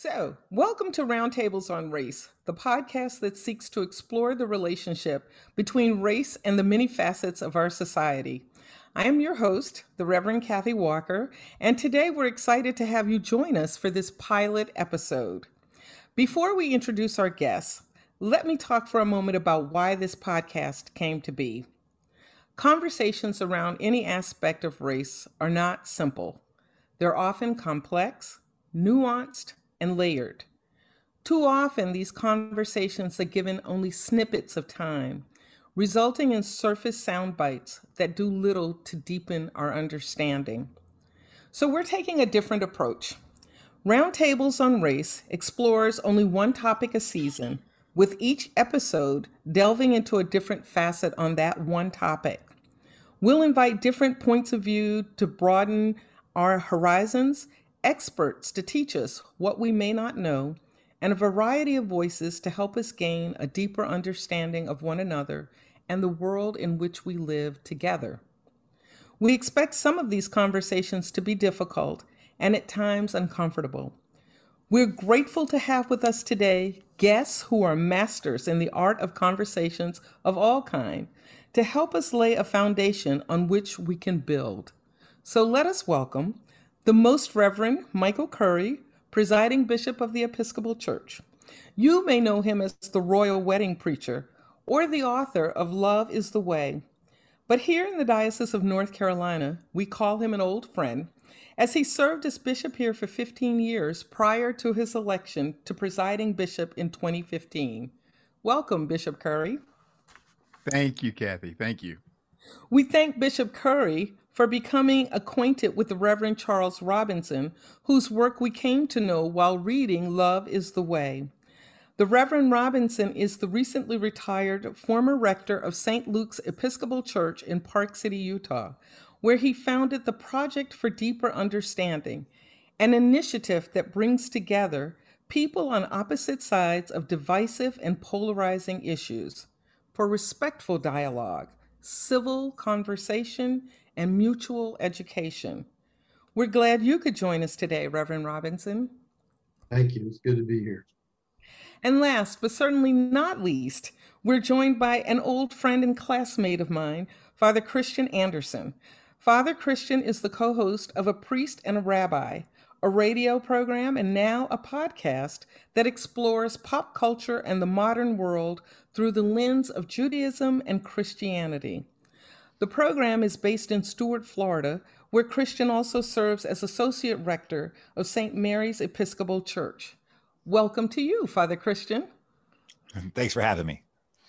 So, welcome to Roundtables on Race, the podcast that seeks to explore the relationship between race and the many facets of our society. I am your host, the Reverend Kathy Walker, and today we're excited to have you join us for this pilot episode. Before we introduce our guests, let me talk for a moment about why this podcast came to be. Conversations around any aspect of race are not simple. They're often complex, nuanced, and layered. Too often, these conversations are given only snippets of time, resulting in surface sound bites that do little to deepen our understanding. So, we're taking a different approach. Roundtables on Race explores only one topic a season, with each episode delving into a different facet on that one topic. We'll invite different points of view to broaden our horizons experts to teach us what we may not know, and a variety of voices to help us gain a deeper understanding of one another and the world in which we live together. We expect some of these conversations to be difficult and at times uncomfortable. We're grateful to have with us today guests who are masters in the art of conversations of all kind to help us lay a foundation on which we can build. So let us welcome the Most Reverend Michael Curry, presiding bishop of the Episcopal Church. You may know him as the royal wedding preacher or the author of Love is the Way. But here in the Diocese of North Carolina, we call him an old friend, as he served as bishop here for 15 years prior to his election to presiding bishop in 2015. Welcome, Bishop Curry. Thank you, Kathy. Thank you. We thank Bishop Curry for becoming acquainted with the Reverend Charles Robinson, whose work we came to know while reading Love is the Way. The Reverend Robinson is the recently retired former rector of St. Luke's Episcopal Church in Park City, Utah, where he founded the Project for Deeper Understanding, an initiative that brings together people on opposite sides of divisive and polarizing issues for respectful dialogue, civil conversation, and mutual education. We're glad you could join us today, Reverend Robinson. Thank you. It's good to be here. And last, but certainly not least, we're joined by an old friend and classmate of mine, Father Christian Anderson. Father Christian is the co host of A Priest and a Rabbi, a radio program, and now a podcast that explores pop culture and the modern world through the lens of Judaism and Christianity. The program is based in Stuart, Florida, where Christian also serves as Associate Rector of St. Mary's Episcopal Church. Welcome to you, Father Christian. Thanks for having me.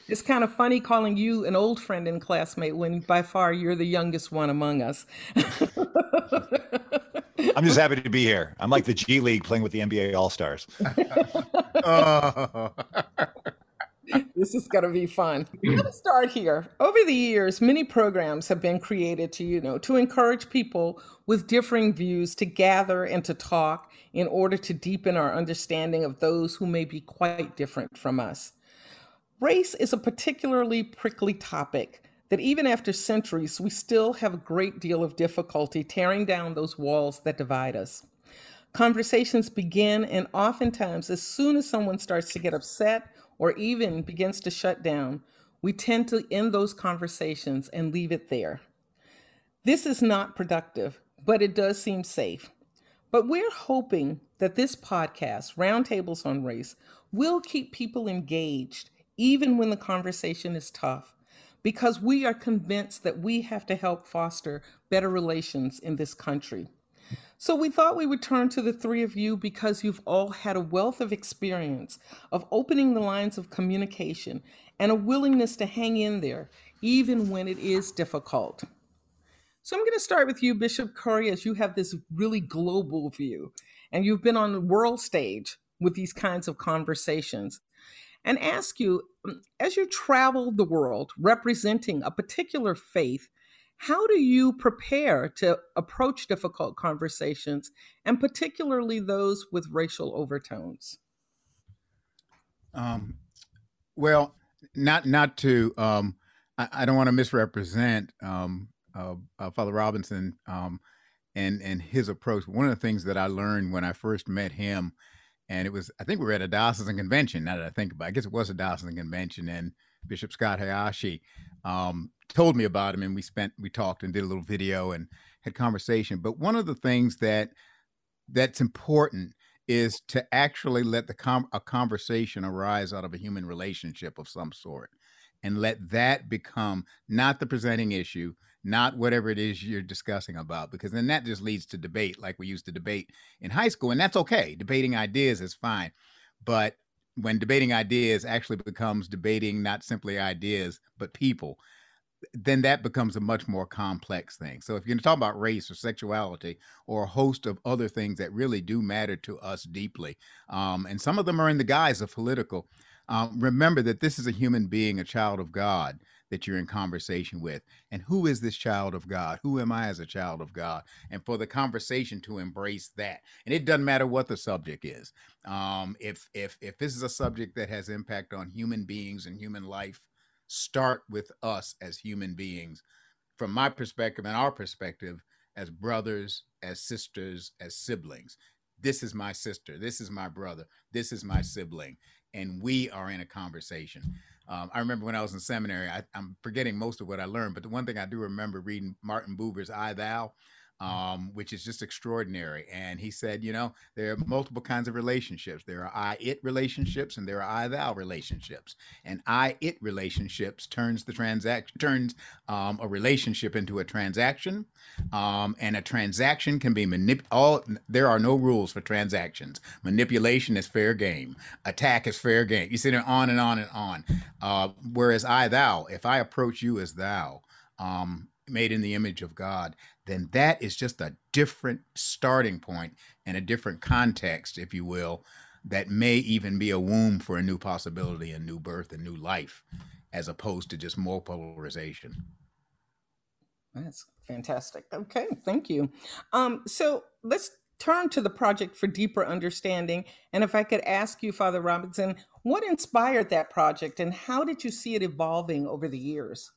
It's kind of funny calling you an old friend and classmate when by far you're the youngest one among us. I'm just happy to be here. I'm like the G League playing with the NBA All Stars. oh this is going to be fun. We're going to start here. Over the years, many programs have been created to, you know, to encourage people with differing views to gather and to talk in order to deepen our understanding of those who may be quite different from us. Race is a particularly prickly topic that even after centuries, we still have a great deal of difficulty tearing down those walls that divide us. Conversations begin, and oftentimes, as soon as someone starts to get upset or even begins to shut down, we tend to end those conversations and leave it there. This is not productive, but it does seem safe. But we're hoping that this podcast, Roundtables on Race, will keep people engaged even when the conversation is tough, because we are convinced that we have to help foster better relations in this country. So we thought we would turn to the three of you because you've all had a wealth of experience of opening the lines of communication and a willingness to hang in there, even when it is difficult. So I'm going to start with you, Bishop Curry, as you have this really global view and you've been on the world stage with these kinds of conversations and ask you, as you travel the world representing a particular faith, how do you prepare to approach difficult conversations, and particularly those with racial overtones? Um, well, not not to. Um, I, I, don't want to misrepresent um, uh, uh, Father Robinson um, and and his approach. One of the things that I learned when I first met him and it was I think we were at a diocesan convention. Now that I think about, it, I guess it was a diocesan convention, and Bishop Scott Hayashi um, told me about him, and we spent we talked and did a little video and had conversation. But one of the things that that's important is to actually let the com- a conversation arise out of a human relationship of some sort and let that become not the presenting issue not whatever it is you're discussing about because then that just leads to debate like we used to debate in high school and that's okay debating ideas is fine but when debating ideas actually becomes debating not simply ideas but people then that becomes a much more complex thing. So if you're going to talk about race or sexuality or a host of other things that really do matter to us deeply, um, and some of them are in the guise of political, um, remember that this is a human being, a child of God that you're in conversation with. And who is this child of God? Who am I as a child of God? And for the conversation to embrace that. And it doesn't matter what the subject is. Um, if if if this is a subject that has impact on human beings and human life, start with us as human beings. From my perspective and our perspective, as brothers, as sisters, as siblings. This is my sister. This is my brother. This is my sibling. And we are in a conversation. Um, I remember when I was in seminary, I, am forgetting most of what I learned, but the one thing I do remember reading Martin Buber's I Thou, um, which is just extraordinary. And he said, you know, there are multiple kinds of relationships. There are I it relationships and there are I thou relationships. And I it relationships turns the transaction turns um, a relationship into a transaction. Um, and a transaction can be manip all there are no rules for transactions. Manipulation is fair game. Attack is fair game. You see it on and on and on. Uh, whereas I thou, if I approach you as thou, um, made in the image of God, then that is just a different starting point and a different context, if you will, that may even be a womb for a new possibility, a new birth, a new life, as opposed to just more polarization. That's fantastic. Okay, thank you. Um, so let's turn to the project for deeper understanding. And if I could ask you, Father Robinson, what inspired that project and how did you see it evolving over the years?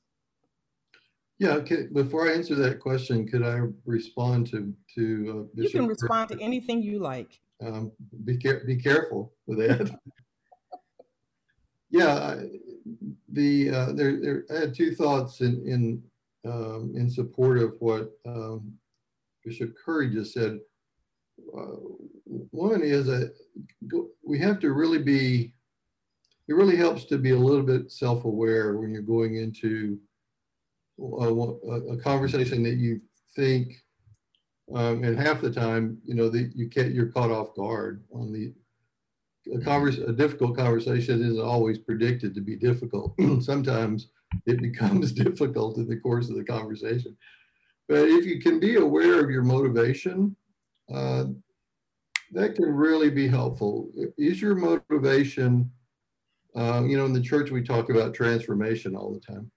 Yeah, okay. Before I answer that question, could I respond to to uh, You can respond to anything you like. Um, be care be careful with that. yeah, the uh, there, there I had two thoughts in in um, in support of what um, Bishop Curry just said. Uh, one is that we have to really be. It really helps to be a little bit self-aware when you're going into a, a conversation that you think, um, and half the time, you know, that you can't, you're caught off guard on the, a, converse, a difficult conversation isn't always predicted to be difficult. Sometimes it becomes difficult in the course of the conversation. But if you can be aware of your motivation, uh, that can really be helpful. Is your motivation, uh, you know, in the church we talk about transformation all the time.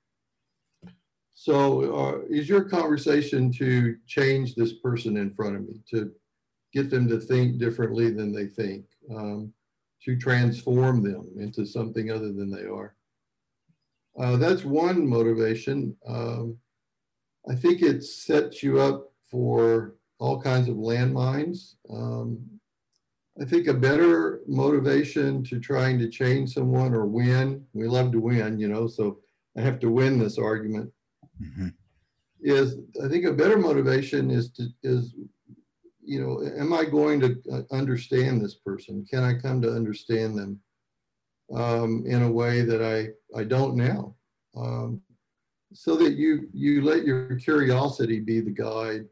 So uh, is your conversation to change this person in front of me, to get them to think differently than they think, um, to transform them into something other than they are? Uh, that's one motivation. Um, I think it sets you up for all kinds of landmines. Um, I think a better motivation to trying to change someone or win, we love to win, you know, so I have to win this argument mm-hmm. is I think a better motivation is to is you know am I going to uh, understand this person? Can I come to understand them um, in a way that I I don't now? Um, so that you you let your curiosity be the guide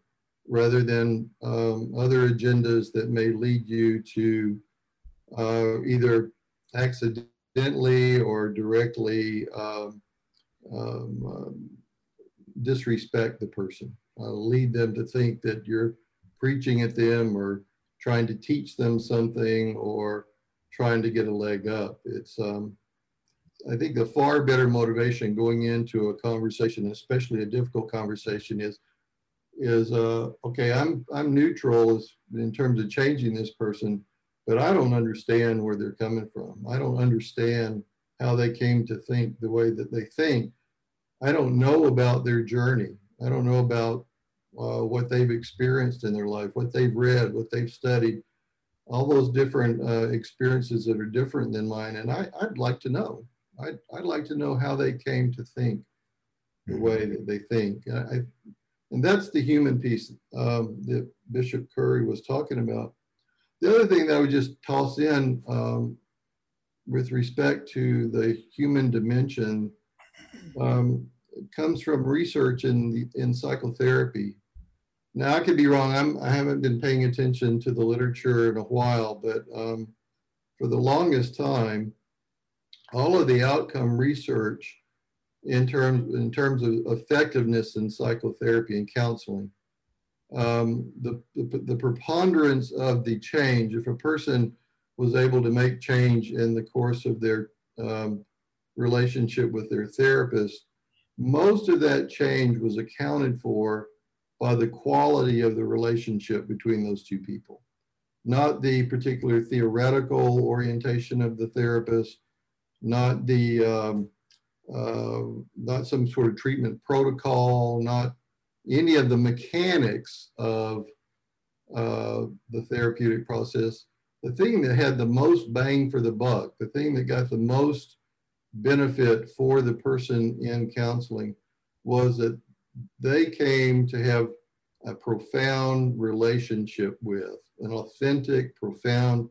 rather than um, other agendas that may lead you to uh, either accidentally or directly um, um, disrespect the person, uh, lead them to think that you're preaching at them or trying to teach them something or trying to get a leg up. It's, um, I think the far better motivation going into a conversation, especially a difficult conversation, is is uh, okay. I'm I'm neutral as, in terms of changing this person, but I don't understand where they're coming from. I don't understand how they came to think the way that they think. I don't know about their journey. I don't know about uh, what they've experienced in their life, what they've read, what they've studied. all those different uh, experiences that are different than mine. And I, I'd like to know. I'd, I'd like to know how they came to think the way that they think. I, and that's the human piece um, that Bishop Curry was talking about. The other thing that I would just toss in um, with respect to the human dimension um, comes from research in, in psychotherapy. Now I could be wrong. I'm, I haven't been paying attention to the literature in a while, but um, for the longest time, all of the outcome research in terms in terms of effectiveness in psychotherapy and counseling, um, the, the, the preponderance of the change, if a person was able to make change in the course of their um, relationship with their therapist, most of that change was accounted for by the quality of the relationship between those two people, not the particular theoretical orientation of the therapist, not the um, uh, not some sort of treatment protocol, not any of the mechanics of uh, the therapeutic process. The thing that had the most bang for the buck, the thing that got the most benefit for the person in counseling was that they came to have a profound relationship with, an authentic, profound,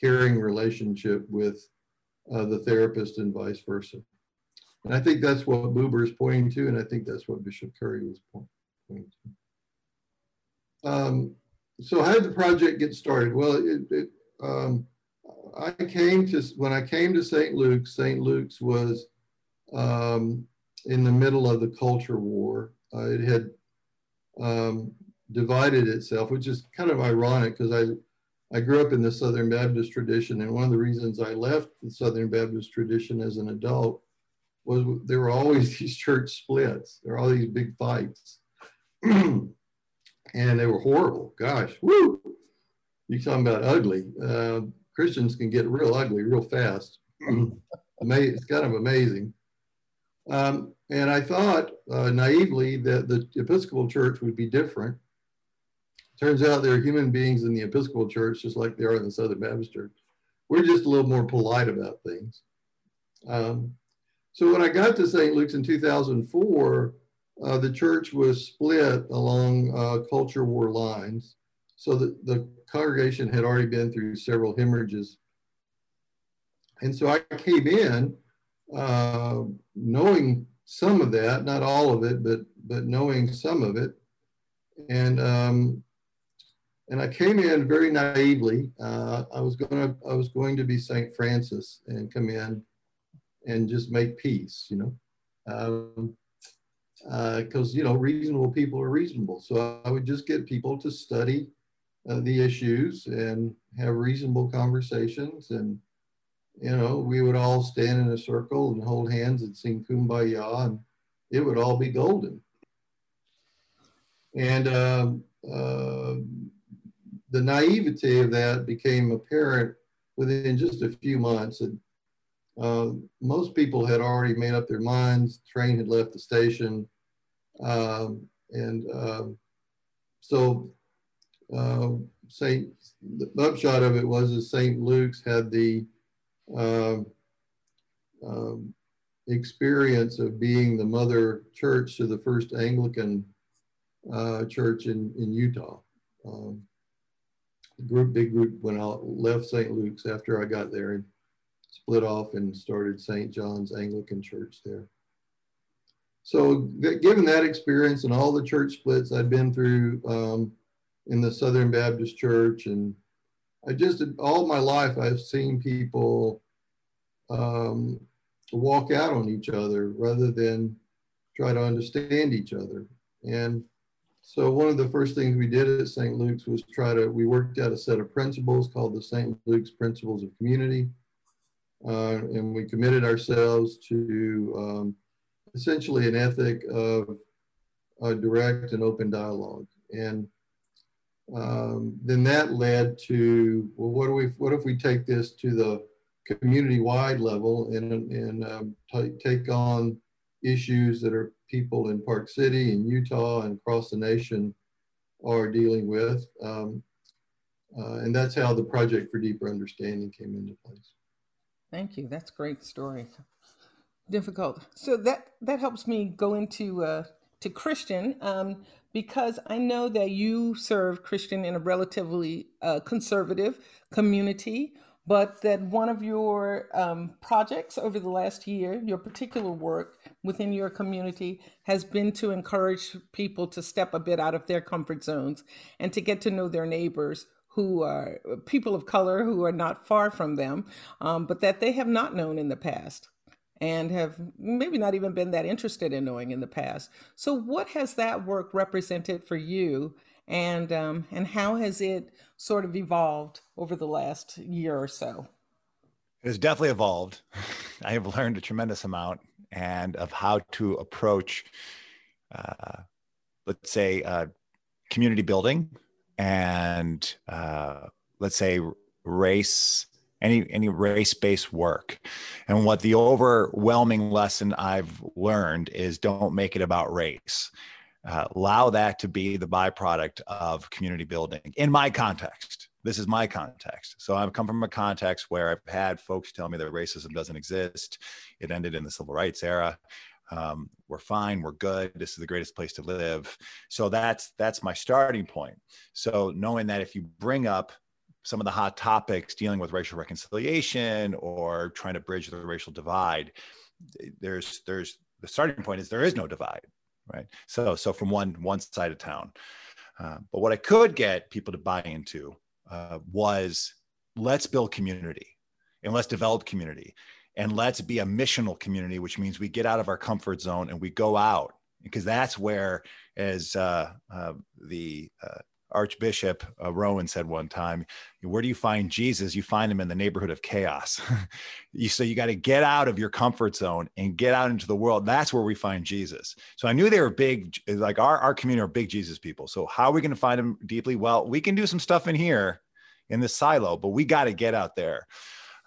caring relationship with uh, the therapist and vice versa. And I think that's what Buber is pointing to, and I think that's what Bishop Curry was pointing to. Um, so how did the project get started? Well, it, it, um, I came to, when I came to St. Luke's, St. Luke's was um, in the middle of the culture war. Uh, it had um, divided itself, which is kind of ironic because I, I grew up in the Southern Baptist tradition. And one of the reasons I left the Southern Baptist tradition as an adult was there were always these church splits. There were all these big fights. and they were horrible. Gosh, woo! You talking about ugly. Uh, Christians can get real ugly real fast. it's kind of amazing. Um, and I thought uh, naively that the Episcopal Church would be different. Turns out there are human beings in the Episcopal Church, just like there are in the Southern Baptist Church. We're just a little more polite about things. Um, so when I got to St. Luke's in 2004, uh, the church was split along uh, culture war lines. So the, the congregation had already been through several hemorrhages. And so I came in uh, knowing some of that, not all of it, but but knowing some of it. And um, and I came in very naively. Uh, I was to I was going to be Saint Francis and come in and just make peace, you know, because um, uh, you know reasonable people are reasonable. So I would just get people to study uh, the issues and have reasonable conversations. And, you know, we would all stand in a circle and hold hands and sing kumbaya, and it would all be golden. And um, uh, the naivety of that became apparent within just a few months. And uh, most people had already made up their minds. Train had left the station. Um, and um, so uh, Saint, the upshot of it was that St. Luke's had the um, um, experience of being the mother church to the first Anglican uh, church in, in Utah. Um, group, big group went out, left St. Luke's after I got there and split off and started St. John's Anglican Church there. So given that experience and all the church splits I'd been through, um, in the Southern Baptist Church. And I just, all my life, I've seen people um, walk out on each other rather than try to understand each other. And so one of the first things we did at St. Luke's was try to, we worked out a set of principles called the St. Luke's Principles of Community. Uh, and we committed ourselves to um, essentially an ethic of direct and open dialogue. And um, then that led to well, what do we? What if we take this to the community-wide level and and um, take on issues that are people in Park City and Utah and across the nation are dealing with? Um, uh, and that's how the Project for Deeper Understanding came into place. Thank you. That's great story. Difficult. So that that helps me go into uh, to Christian um, because I know that you serve Christian in a relatively uh, conservative community, but that one of your um, projects over the last year, your particular work within your community, has been to encourage people to step a bit out of their comfort zones and to get to know their neighbors who are people of color who are not far from them, um, but that they have not known in the past and have maybe not even been that interested in knowing in the past. So, what has that work represented for you, and um, and how has it sort of evolved over the last year or so? It has definitely evolved. I have learned a tremendous amount and of how to approach, uh, let's say, uh, community building and uh, let's say race any any race-based work. And what the overwhelming lesson i've learned is don't make it about race. Uh, allow that to be the byproduct of community building in my context. This is my context. So i've come from a context where i've had folks tell me that racism doesn't exist. It ended in the civil rights era. Um, we're fine. We're good. This is the greatest place to live. So that's that's my starting point. So knowing that if you bring up some of the hot topics dealing with racial reconciliation or trying to bridge the racial divide there's there's the starting point is there is no divide right? So so from one one side of town. Uh, but what i could get people to buy into uh, was let's build community and let's develop community and let's be a missional community which means we get out of our comfort zone and we go out because that's where as uh, uh the uh, Archbishop uh, Rowan said one time, "Where do you find Jesus? You find him in the neighborhood of chaos." you, so you got to get out of your comfort zone and get out into the world. That's where we find Jesus. So I knew they were big, like our our community are big Jesus people. So how are we going to find him deeply? Well, we can do some stuff in here, in this silo, but we got to get out there.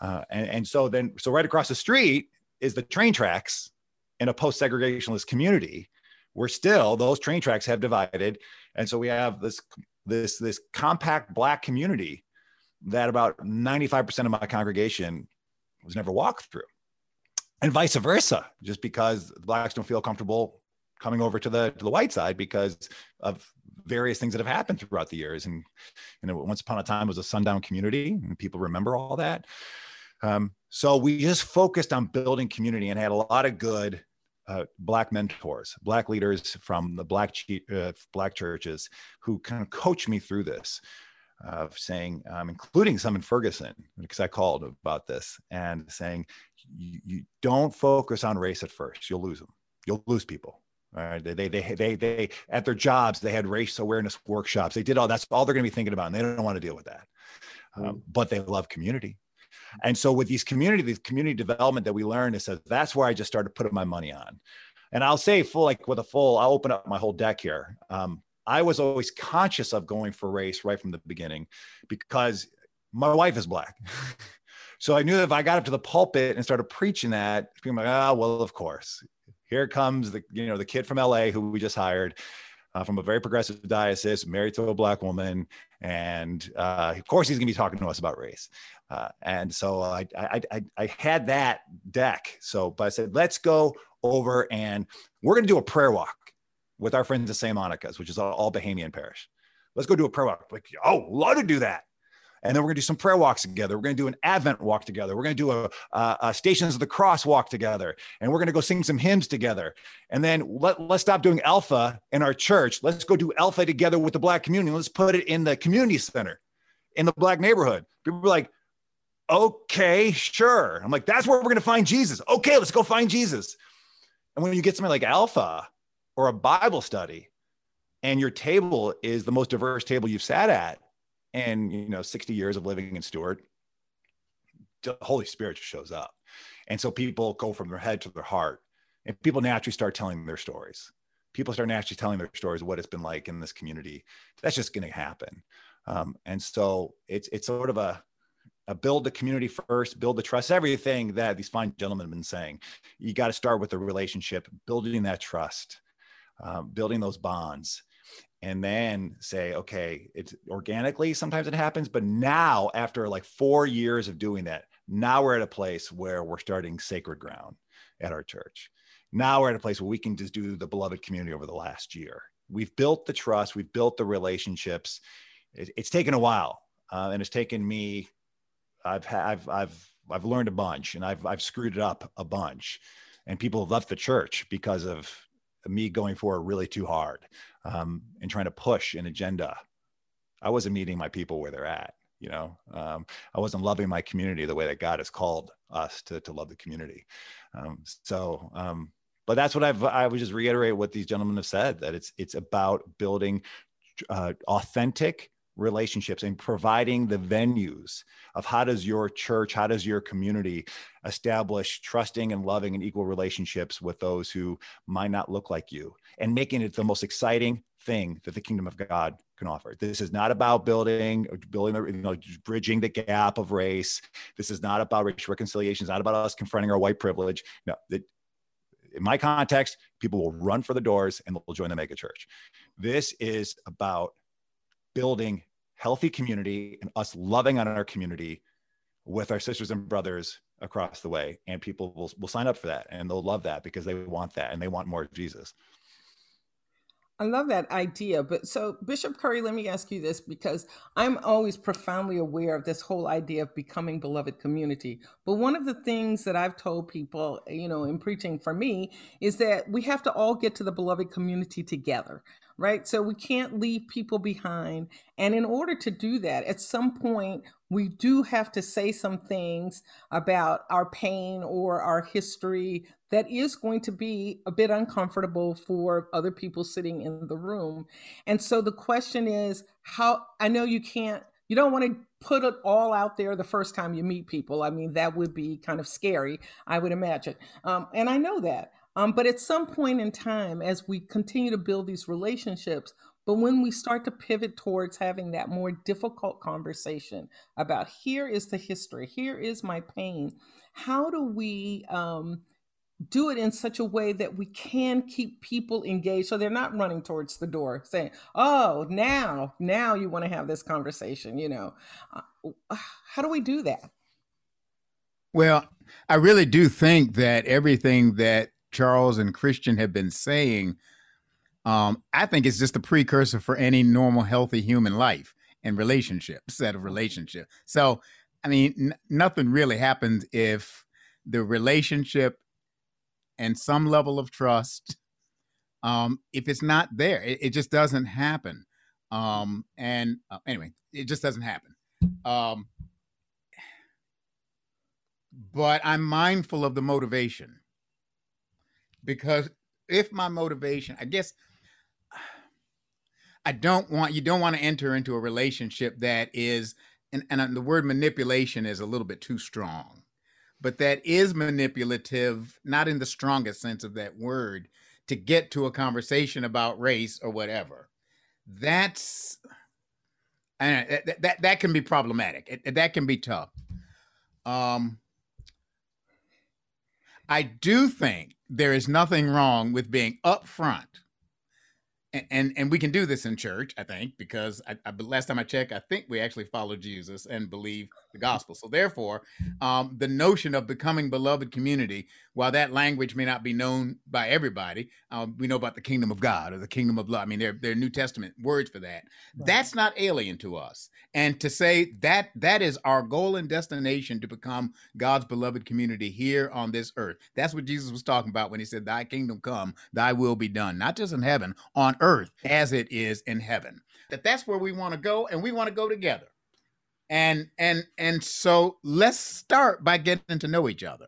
Uh, and and so then so right across the street is the train tracks in a post-segregationist community where still those train tracks have divided and so we have this this this compact black community that about 95% of my congregation was never walked through. And vice versa just because blacks don't feel comfortable coming over to the to the white side because of various things that have happened throughout the years. And you know once upon a time was a sundown community and people remember all that. Um, so we just focused on building community and had a lot of good uh, black mentors, black leaders from the black uh, black churches who kind of coached me through this, of uh, saying, um, including some in Ferguson, because I called about this, and saying, you, don't focus on race at first. You'll lose them. You'll lose people. All right. They, they, they, they, they, at their jobs, they had race awareness workshops. They did all that's all they're going to be thinking about. And they don't want to deal with that. Um, mm. but they love community. And so with these community, these community development that we learned, it says that's where I just started putting my money on. And I'll say full, like with a full, I'll open up my whole deck here. Um, I was always conscious of going for race right from the beginning because my wife is black. so I knew that if I got up to the pulpit and started preaching that, people like, ah, oh, well, of course, here comes the, you know, the kid from LA who we just hired. Uh, from a very progressive diocese, married to a black woman, and uh, of course he's going to be talking to us about race. Uh, and so I, I, I, I, had that deck. So, but I said, let's go over and we're going to do a prayer walk with our friends at St. Monica's, which is all, Bahamian parish. Let's go do a prayer walk. Like, oh, love to do that. And then we're going to do some prayer walks together. We're going to do an Advent walk together. We're going to do a, a, a Stations of the Cross walk together. And we're going to go sing some hymns together. And then let, let's stop doing Alpha in our church. Let's go do Alpha together with the Black community. Let's put it in the community center in the Black neighborhood. People are like, okay, sure. I'm like, that's where we're going to find Jesus. Okay, let's go find Jesus. And when you get something like Alpha or a Bible study, and your table is the most diverse table you've sat at, and you know, 60 years of living in Stuart, the Holy Spirit just shows up. And so people go from their head to their heart, and people naturally start telling their stories. People start naturally telling their stories of what it's been like in this community. That's just going to happen. Um, and so it's it's sort of a uh, build the community first, build the trust, everything that these fine gentlemen have been saying. You got to start with the relationship, building that trust, um, building those bonds. and then say, okay, it's organically, sometimes it happens. But now, after like four years of doing that, now we're at a place where we're starting sacred ground at our church. Now we're at a place where we can just do the beloved community over the last year. We've built the trust, we've built the relationships. It, it's taken a while, uh, and it's taken me. I've I've I've I've learned a bunch, and I've I've screwed it up a bunch, and people have left the church because of me going for it really too hard um, and trying to push an agenda. I wasn't meeting my people where they're at. You know, um, I wasn't loving my community the way that God has called us to, to love the community. Um, so, um, but that's what I've, I would just reiterate what these gentlemen have said that it's, it's about building uh, authentic relationships and providing the venues of how does your church how does your community establish trusting and loving and equal relationships with those who might not look like you and making it the most exciting thing that the kingdom of god can offer. This is not about building building you know bridging the gap of race. This is not about racial reconciliation. It's not about us confronting our white privilege. No in my context people will run for the doors and they'll join the mega church. This is about building healthy community and us loving on our community with our sisters and brothers across the way and people will, will sign up for that and they'll love that because they want that and they want more of jesus I love that idea. But so, Bishop Curry, let me ask you this because I'm always profoundly aware of this whole idea of becoming beloved community. But one of the things that I've told people, you know, in preaching for me is that we have to all get to the beloved community together right? So we can't leave people behind. And in order to do that, at some point, we do have to say some things about our pain or our history that is going to be a bit uncomfortable for other people sitting in the room. And so the question is how I know you can't, you don't want to put it all out there the first time you meet people. I mean, that would be kind of scary, I would imagine. Um, and I know that. Um, but at some point in time, as we continue to build these relationships, but when we start to pivot towards having that more difficult conversation about here is the history, here is my pain, how do we um, do it in such a way that we can keep people engaged so they're not running towards the door saying, oh, now, now you want to have this conversation, you know? Uh, how do we do that? Well, I really do think that everything that Charles and Christian have been saying, um, I think it's just a precursor for any normal, healthy human life and relationship, set of relationship. So, I mean, n- nothing really happens if the relationship and some level of trust, um, if it's not there, it, it just doesn't happen. Um, and uh, anyway, it just doesn't happen. Um, but I'm mindful of the motivation because if my motivation, I guess I don't want you don't want to enter into a relationship that is and, and the word manipulation is a little bit too strong but that is manipulative not in the strongest sense of that word to get to a conversation about race or whatever. That's that, that that can be problematic. It, that can be tough. Um i do think there is nothing wrong with being upfront. And and we can do this in church i think because I, I, last time i checked i think we actually follow jesus and believe the gospel so therefore um, the notion of becoming beloved community while that language may not be known by everybody um, we know about the kingdom of god or the kingdom of love i mean they're, they're new testament words for that right. that's not alien to us and to say that that is our goal and destination to become god's beloved community here on this earth that's what jesus was talking about when he said thy kingdom come thy will be done not just in heaven on earth as it is in heaven. That that's where we want to go and we want to go together. And and and so let's start by getting to know each other.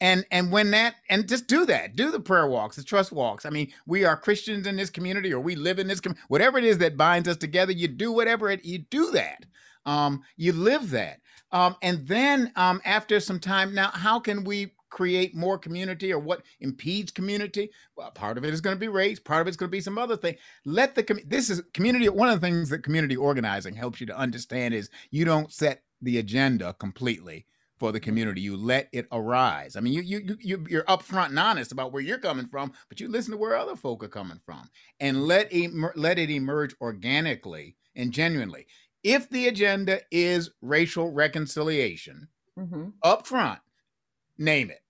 And and when that and just do that. Do the prayer walks, the trust walks. I mean, we are Christians in this community or we live in this community. Whatever it is that binds us together, you do whatever it you do that. Um, you live that. Um, and then um, after some time, now how can we create more community or what impedes community well part of it is going to be race part of it's going to be some other thing let the com- this is community one of the things that community organizing helps you to understand is you don't set the agenda completely for the community. You let it arise. I mean, you you you you're upfront and honest about where you're coming from, but you listen to where other folk are coming from, and let emer- let it emerge organically and genuinely. If the agenda is racial reconciliation, mm-hmm. up front, name it.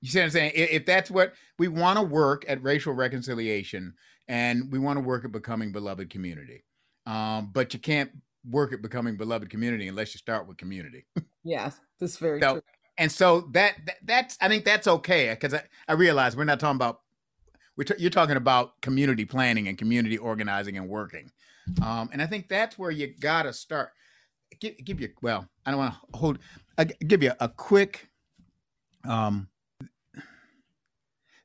You see what I'm saying? If that's what we want to work at racial reconciliation and we want to work at becoming beloved community. Um, but you can't work at becoming beloved community unless you start with community. yes, that's very so, true. And so that, that, that's I think that's okay because I, I realize we're not talking about we're t- you're talking about community planning and community organizing and working. Um, and I think that's where you gotta start. Give, give you well, I don't want to hold. I give you a quick um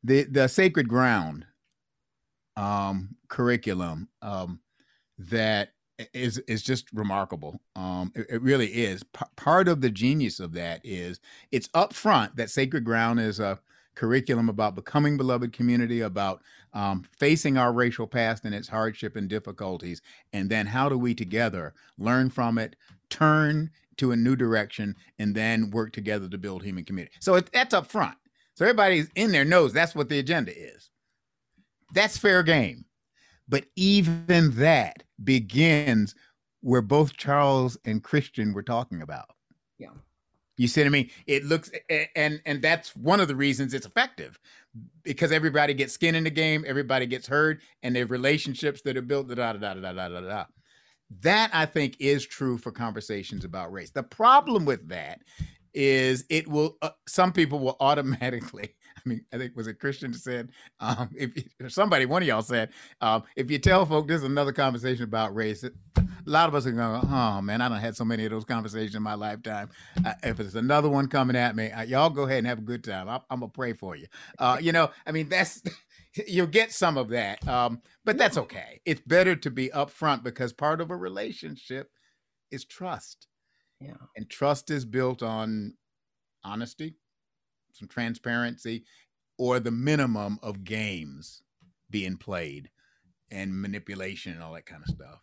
the the sacred ground um, curriculum um, that is is just remarkable. Um, it, it, really is. P- part of the genius of that is it's upfront that sacred ground is a curriculum about becoming beloved community, about um, facing our racial past and its hardship and difficulties, and then how do we together learn from it, turn to a new direction, and then work together to build human community. So it, that's up front. So everybody in there knows that's what the agenda is. That's fair game. But even that begins where both Charles and Christian were talking about. Yeah. You see what I mean? It looks and and that's one of the reasons it's effective because everybody gets skin in the game, everybody gets heard, and their relationships that are built. Da da da da da da da. That I think is true for conversations about race. The problem with that is it will uh, some people will automatically i mean i think was it christian said um if, somebody one of y'all said um if you tell folk there's another conversation about race a lot of us are going oh man i don't had so many of those conversations in my lifetime. Uh, if it's another one coming at me uh, y'all go ahead and have a good time. I, am gonna pray for you. Uh you know i mean that's you'll get some of that um but that's okay. It's better to be upfront because part of a relationship is trust yeah. And trust is built on honesty, some transparency, or the minimum of games being played and manipulation and all that kind of stuff.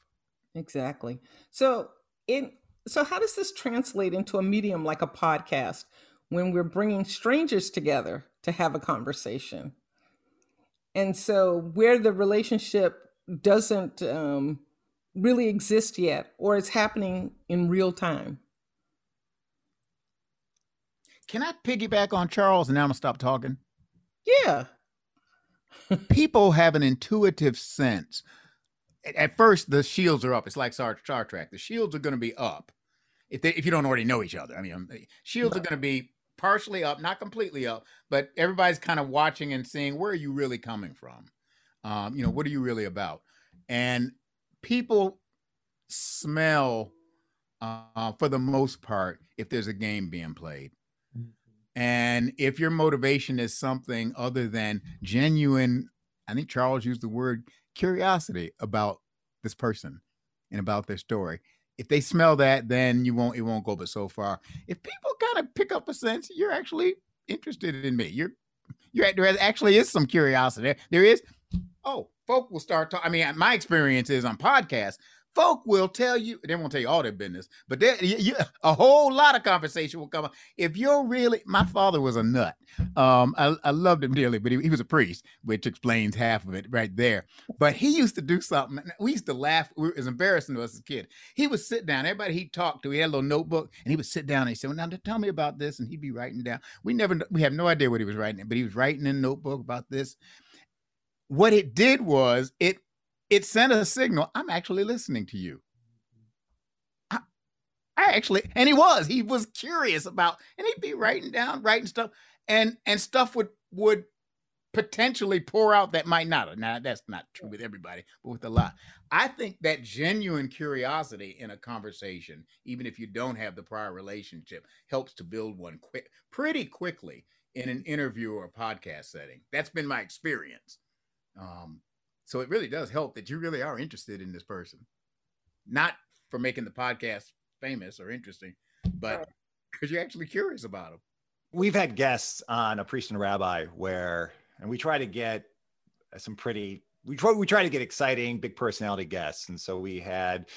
Exactly. So in so how does this translate into a medium like a podcast when we're bringing strangers together to have a conversation? And so where the relationship doesn't um, really exist yet or it's happening in real time. Can I piggyback on Charles and now I'm gonna stop talking? Yeah. People have an intuitive sense. At first, the shields are up. It's like Star, Star Trek. The shields are going to be up if they if you don't already know each other. I mean, um, shields are going to be partially up, not completely up, but everybody's kind of watching and seeing where are you really coming from. Um, you know, what are you really about? And people smell, uh, for the most part, if there's a game being played. And if your motivation is something other than genuine, I think Charles used the word curiosity about this person and about their story. If they smell that, then you won't it won't go but so far. If people kind of pick up a sense, you're actually interested in me. You're you're there actually is some curiosity. There, there is, oh, folk will start talking. I mean, my experience is on podcasts, folk will tell you they won't tell you all their business but there a whole lot of conversation will come up. If you're really my father was a nut. Um i, I loved him dearly but he, he, was a priest which explains half of it right there. But he used to do something we used to laugh it was embarrassing to us as a kid. He would sit down everybody he talked to he had a little notebook and he would sit down and he said well now tell me about this and he'd be writing down. We never we have no idea what he was writing but he was writing in a notebook about this. What it did was it it sent a signal i'm actually listening to you. I, I, actually and he was he was curious about and he'd be writing down writing stuff and and stuff would would potentially pour out that might not now that's not true with everybody but with a lot. I think that genuine curiosity in a conversation even if you don't have the prior relationship helps to build one quick pretty quickly in an interview or podcast setting. That's been my experience. Um, so it really does help that you really are interested in this person, not for making the podcast famous or interesting, but because you're actually curious about them. We've had guests on a priest and rabbi where, and we try to get some pretty, we try, we try to get exciting, big personality guests. And so we had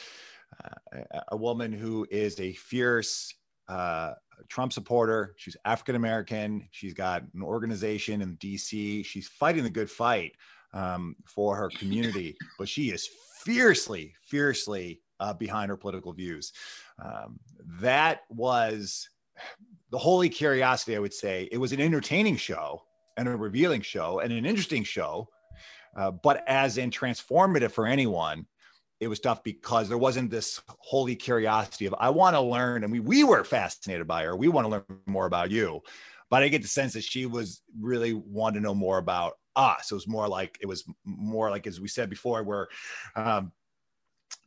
uh, a woman who is a fierce uh, Trump supporter. She's African American. She's got an organization in DC. She's fighting the good fight um, for her community, but she is fiercely, fiercely uh, behind her political views. Um, that was the holy curiosity, I would say. It was an entertaining show and a revealing show and an interesting show. Uh, but as in transformative for anyone, it was tough because there wasn't this holy curiosity of I want to learn, and we we were fascinated by her. We want to learn more about you, but I get the sense that she was really wanted to know more about us. It was more like it was more like as we said before, where um,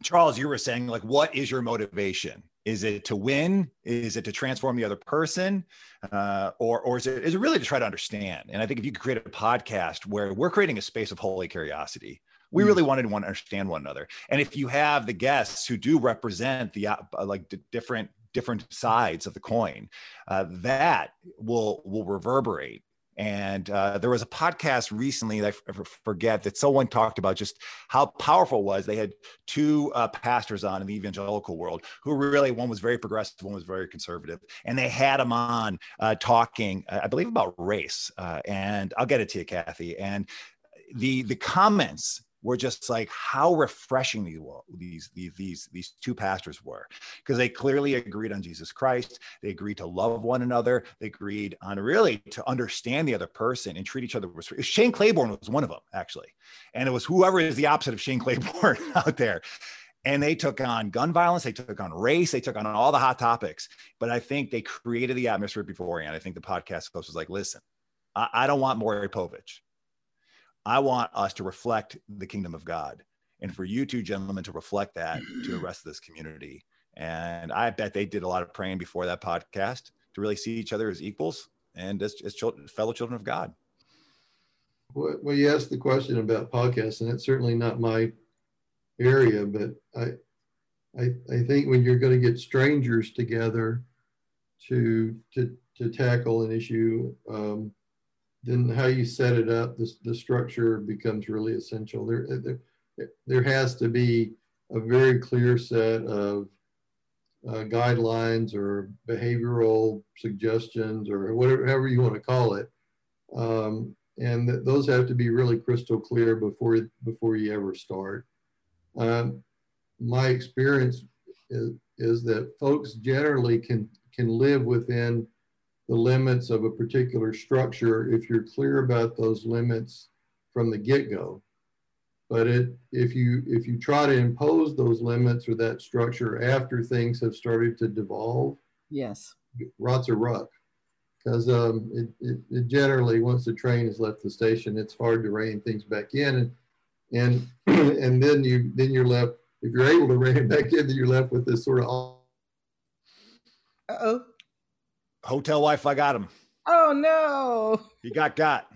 Charles, you were saying like, what is your motivation? Is it to win? Is it to transform the other person, uh, or or is it is it really to try to understand? And I think if you could create a podcast where we're creating a space of holy curiosity, we mm. really wanted to want to understand one another. And if you have the guests who do represent the uh, like d- different different sides of the coin, uh, that will will reverberate. And uh, there was a podcast recently that I forget that someone talked about just how powerful was. They had two uh, pastors on in the evangelical world who really one was very progressive, one was very conservative, and they had them on uh, talking, I believe, about race. Uh, and I'll get it to you, Kathy. And the the comments were just like how refreshing these these these these two pastors were. Because they clearly agreed on Jesus Christ they agreed to love one another they agreed on really to understand the other person and treat each other with Shane Claiborne was one of them actually and it was whoever is the opposite of Shane Claiborne out there. And they took on gun violence they took on race they took on all the hot topics but I think they created the atmosphere beforehand. I think the podcast host was like listen I, I don't want Maury Povich I want us to reflect the kingdom of God and for you two gentlemen to reflect that to the rest of this community. And I bet they did a lot of praying before that podcast to really see each other as equals and as, as children, fellow children of God. Well, you asked the question about podcasts, and it's certainly not my area, but I, I, I think when you're going to get strangers together to to to tackle an issue, um, then how you set it up, the, the structure becomes really essential. There, there, there has to be a very clear set of uh, guidelines or behavioral suggestions or whatever however you want to call it. Um, and th those have to be really crystal clear before, before you ever start. Um, my experience is, is that folks generally can, can live within the limits of a particular structure if you're clear about those limits from the get-go. But it, if you if you try to impose those limits or that structure after things have started to devolve, yes, rots a ruck. Because um, it, it, it, generally, once the train has left the station, it's hard to rein things back in, and and and then you then you're left. If you're able to rein it back in, then you're left with this sort of. Uh oh. Hotel Wi-Fi got him. Oh no! He got got.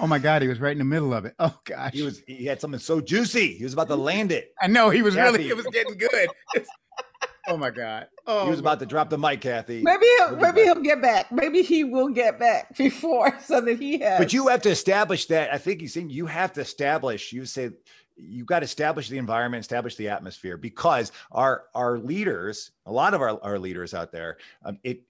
Oh my God, he was right in the middle of it. Oh gosh. He was he had something so juicy. He was about to land it. I know he was Kathy. really it was getting good. oh my God. Oh he was about to drop the mic, Kathy. Maybe he'll maybe he'll get back. Maybe he will get back before so that he has But you have to establish that. I think he's saying you have to establish, you say you've got to establish the environment, establish the atmosphere because our our leaders, a lot of our, our leaders out there, um, it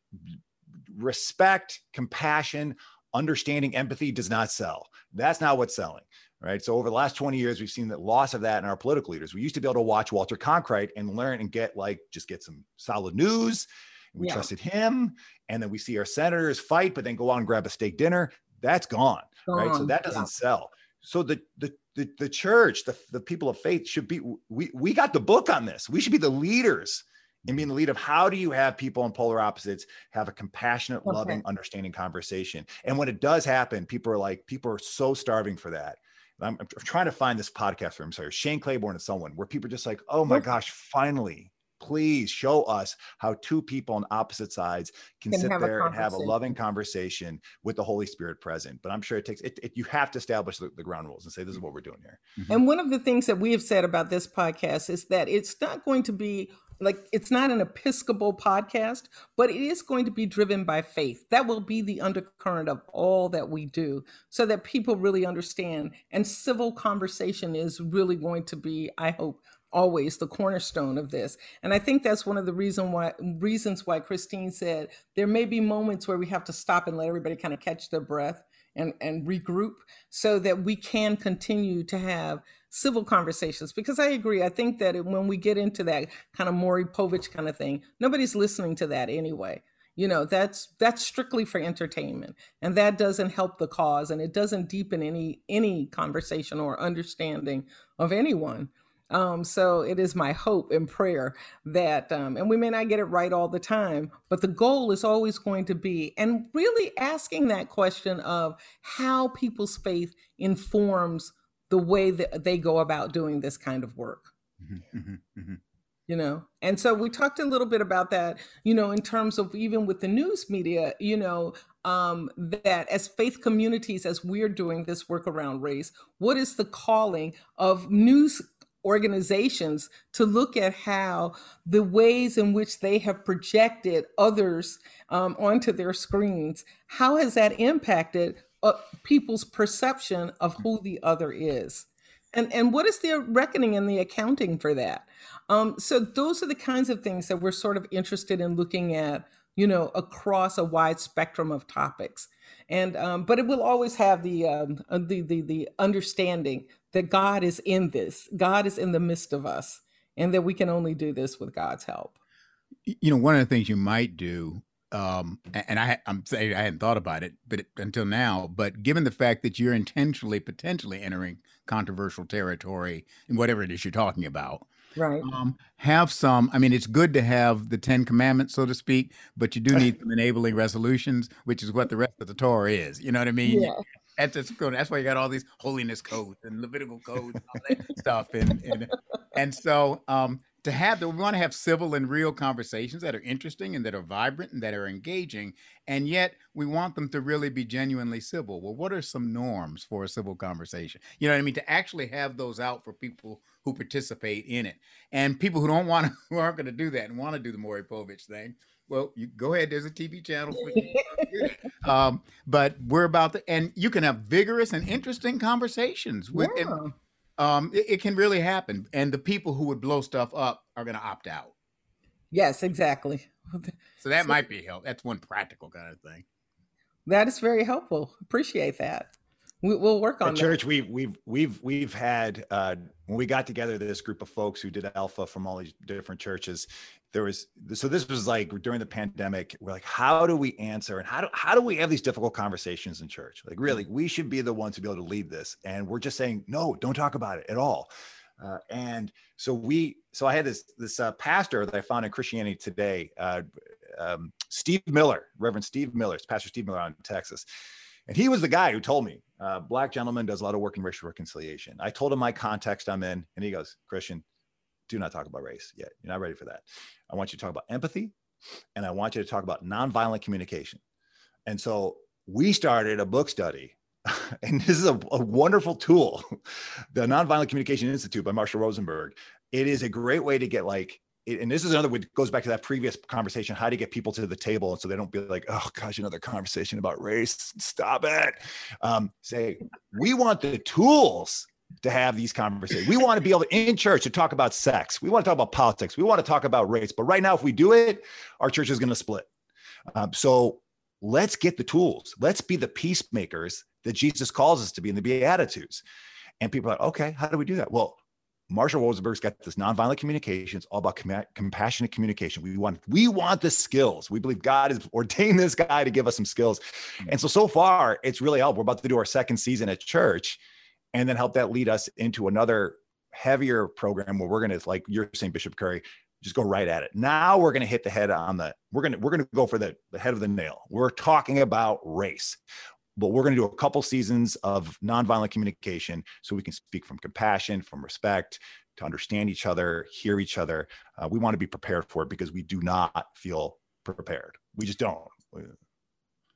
respect, compassion, understanding, empathy does not sell. That's not what's selling. Right. So over the last 20 years, we've seen the loss of that in our political leaders. We used to be able to watch Walter Cronkite and learn and get like just get some solid news. we yeah. trusted him. And then we see our senators fight, but then go out and grab a steak dinner. That's gone. gone. Right. So that doesn't yeah. sell. So the the the, the church, the, the people of faith should be we we got the book on this. We should be the leaders and being the lead of how do you have people in polar opposites have a compassionate, okay. loving, understanding conversation. And when it does happen, people are like, people are so starving for that. I'm, I'm, trying to find this podcast for him. Sorry, Shane Claiborne and someone where people are just like, oh my gosh, finally, please show us how two people on opposite sides can, can sit there and have a loving conversation with the Holy Spirit present. But I'm sure it takes it, it you have to establish the, the, ground rules and say this is what we're doing here. Mm-hmm. And one of the things that we have said about this podcast is that it's not going to be like it's not an episcopal podcast but it is going to be driven by faith that will be the undercurrent of all that we do so that people really understand and civil conversation is really going to be i hope always the cornerstone of this. And I think that's one of the reason why reasons why Christine said there may be moments where we have to stop and let everybody kind of catch their breath and, and regroup so that we can continue to have civil conversations. Because I agree, I think that when we get into that kind of Maury Povich kind of thing, nobody's listening to that anyway you know that's that's strictly for entertainment and that doesn't help the cause and it doesn't deepen any any conversation or understanding of anyone um, so it is my hope and prayer that um, and we may not get it right all the time but the goal is always going to be and really asking that question of how people's faith informs the way that they go about doing this kind of work. Mm-hmm, mm-hmm, mm-hmm. You know? And so we talked a little bit about that you know in terms of even with the news media you know um, that as faith communities as we're doing this work around race what is the calling of news organizations to look at how the ways in which they have projected others um, onto their screens? How has that impacted uh, people's perception of who the other is and and what is the reckoning and the accounting for that um, so those are the kinds of things that we're sort of interested in looking at, you know, across a wide spectrum of topics. And um, but it will always have the, um, uh, the the the understanding that God is in this. God is in the midst of us, and that we can only do this with God's help. You know, one of the things you might do um, and I, I'm saying I hadn't thought about it, but it, until now. But given the fact that you're intentionally, potentially entering controversial territory in whatever it is you're talking about, right um, have some i mean it's good to have the 10 commandments so to speak but you do need some enabling resolutions which is what the rest of the torah is you know what i mean yeah. That's, that's why you got all these holiness codes and Levitical codes and all that stuff. And, and, and so um, to have that, we want to have civil and real conversations that are interesting and that are vibrant and that are engaging. And yet we want them to really be genuinely civil. Well, what are some norms for a civil conversation? You know what I mean? To actually have those out for people who participate in it. And people who don't want to, who aren't going to do that and want to do the Maury Povich thing, well, you go ahead. There's a TV channel for you. um, but we're about to, and you can have vigorous and interesting conversations with. Yeah. And, um, it, it, can really happen, and the people who would blow stuff up are going to opt out. Yes, exactly. So that so, might be help. That's one practical kind of thing. That is very helpful. Appreciate that. We, will work on At church. We, we've we've we've had uh, when we got together this group of folks who did Alpha from all these different churches. There was so this was like during the pandemic. We're like, how do we answer and how do how do we have these difficult conversations in church? Like, really, we should be the ones to be able to lead this, and we're just saying no, don't talk about it at all. Uh, and so we so I had this this uh, pastor that I found in Christianity Today, uh, um, Steve Miller, Reverend Steve Miller, it's Pastor Steve Miller out in Texas and he was the guy who told me, uh, black gentleman does a lot of work in racial reconciliation. I told him my context I'm in, and he goes, Christian, do not talk about race yet. You're not ready for that. I want you to talk about empathy, and I want you to talk about nonviolent communication. And so we started a book study, and this is a, a wonderful tool, the Nonviolent Communication Institute by Marshall Rosenberg. It is a great way to get like and this is another way goes back to that previous conversation how to get people to the table and so they don't be like oh gosh another conversation about race. Stop it. Um, say we want the tools to have these conversations we want to be able to in church to talk about sex. We want to talk about politics. We want to talk about race. But right now if we do it our church is going to split. Um, so let's get the tools. Let's be the peacemakers that jesus calls us to be in the beatitudes and people are like okay how do we do that? Well Marshall Rosenberg's got this nonviolent communication. It's all about com- compassionate communication. We want we want the skills. We believe God has ordained this guy to give us some skills. Mm-hmm. And so so far, it's really helped. We're about to do our second season at church, and then help that lead us into another heavier program where we're going to, like you're saying, Bishop Curry, just go right at it. Now we're going to hit the head on the. We're going to we're going to go for the the head of the nail. We're talking about race but we're going to do a couple seasons of nonviolent communication so we can speak from compassion, from respect, to understand each other, hear each other. Uh, we want to be prepared for it because we do not feel prepared. We just don't.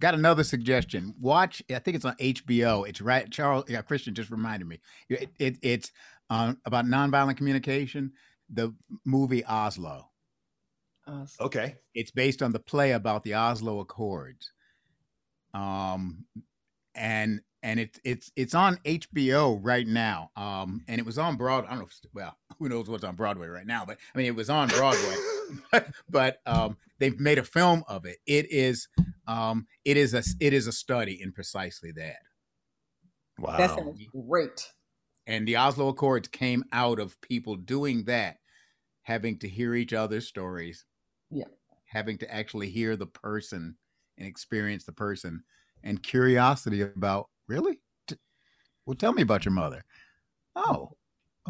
Got another suggestion. Watch. I think it's on HBO. It's right. Charles yeah, Christian just reminded me. It, it, it's um, about nonviolent communication. The movie Oslo. Oslo. Okay. It's based on the play about the Oslo Accords. Um, and and it's it's it's on HBO right now. Um, and it was on Broadway. I don't know. If, well, who knows what's on Broadway right now? But I mean, it was on Broadway. but um, they've made a film of it. It is um, it is a it is a study in precisely that. Wow. That sounds great. And the Oslo Accords came out of people doing that, having to hear each other's stories. Yeah. Having to actually hear the person and experience the person and curiosity about really? Well tell me about your mother. Oh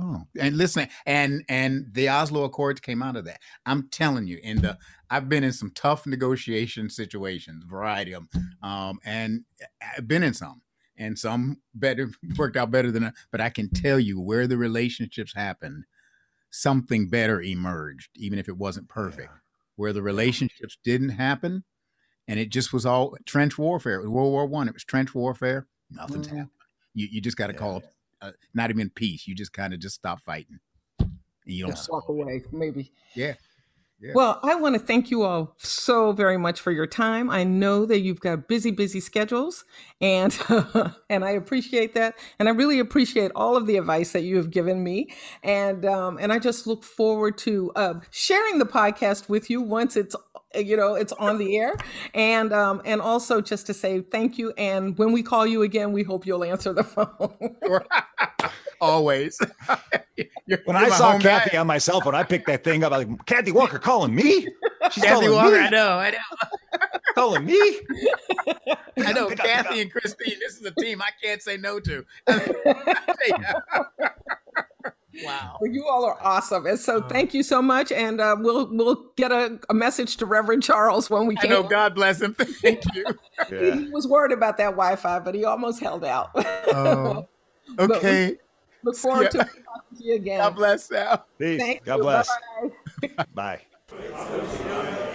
oh. And listen and and the oslo accords came out of that. I'm telling you in the i've been in some tough negotiation situations variety of them um and i've been in some and some better worked out better than but i can tell you where the relationships happened something better emerged even if it wasn't perfect. Yeah. where the relationships didn't happen and it just was all trench warfare. It was World War One. It was trench warfare. Nothing's mm-hmm. happening. You you just got to yeah. call it uh, not even peace. You just kind of just stop fighting. And you don't just walk away, maybe. Yeah. Yeah. Well, I want to thank you all so very much for your time. I know that you've got busy, busy schedules, and and I appreciate that, and I really appreciate all of the advice that you have given me, and um, and I just look forward to uh, sharing the podcast with you once it's you know it's on the air. And um and also just to say thank you. And when we call you again we hope you'll answer the phone. Always. You're, when you're i saw kathy guy. on my cell phone i picked that thing up i was like kathy walker calling me? She's kathy calling walker me. i know i know. Calling me? I know kathy and christine this is a team i can't say no to Wow. Well, you all are awesome. And so uh, thank you so much. And uh, we'll we'll get a, a, message to Reverend Charles when we can. I know, God bless him. Thank you. yeah. he, was worried about that Wi-Fi, but he almost held out. Oh, okay. Look forward yeah. to talking to you again. God bless Sal. Peace. Thank God you. bless. Bye. Bye.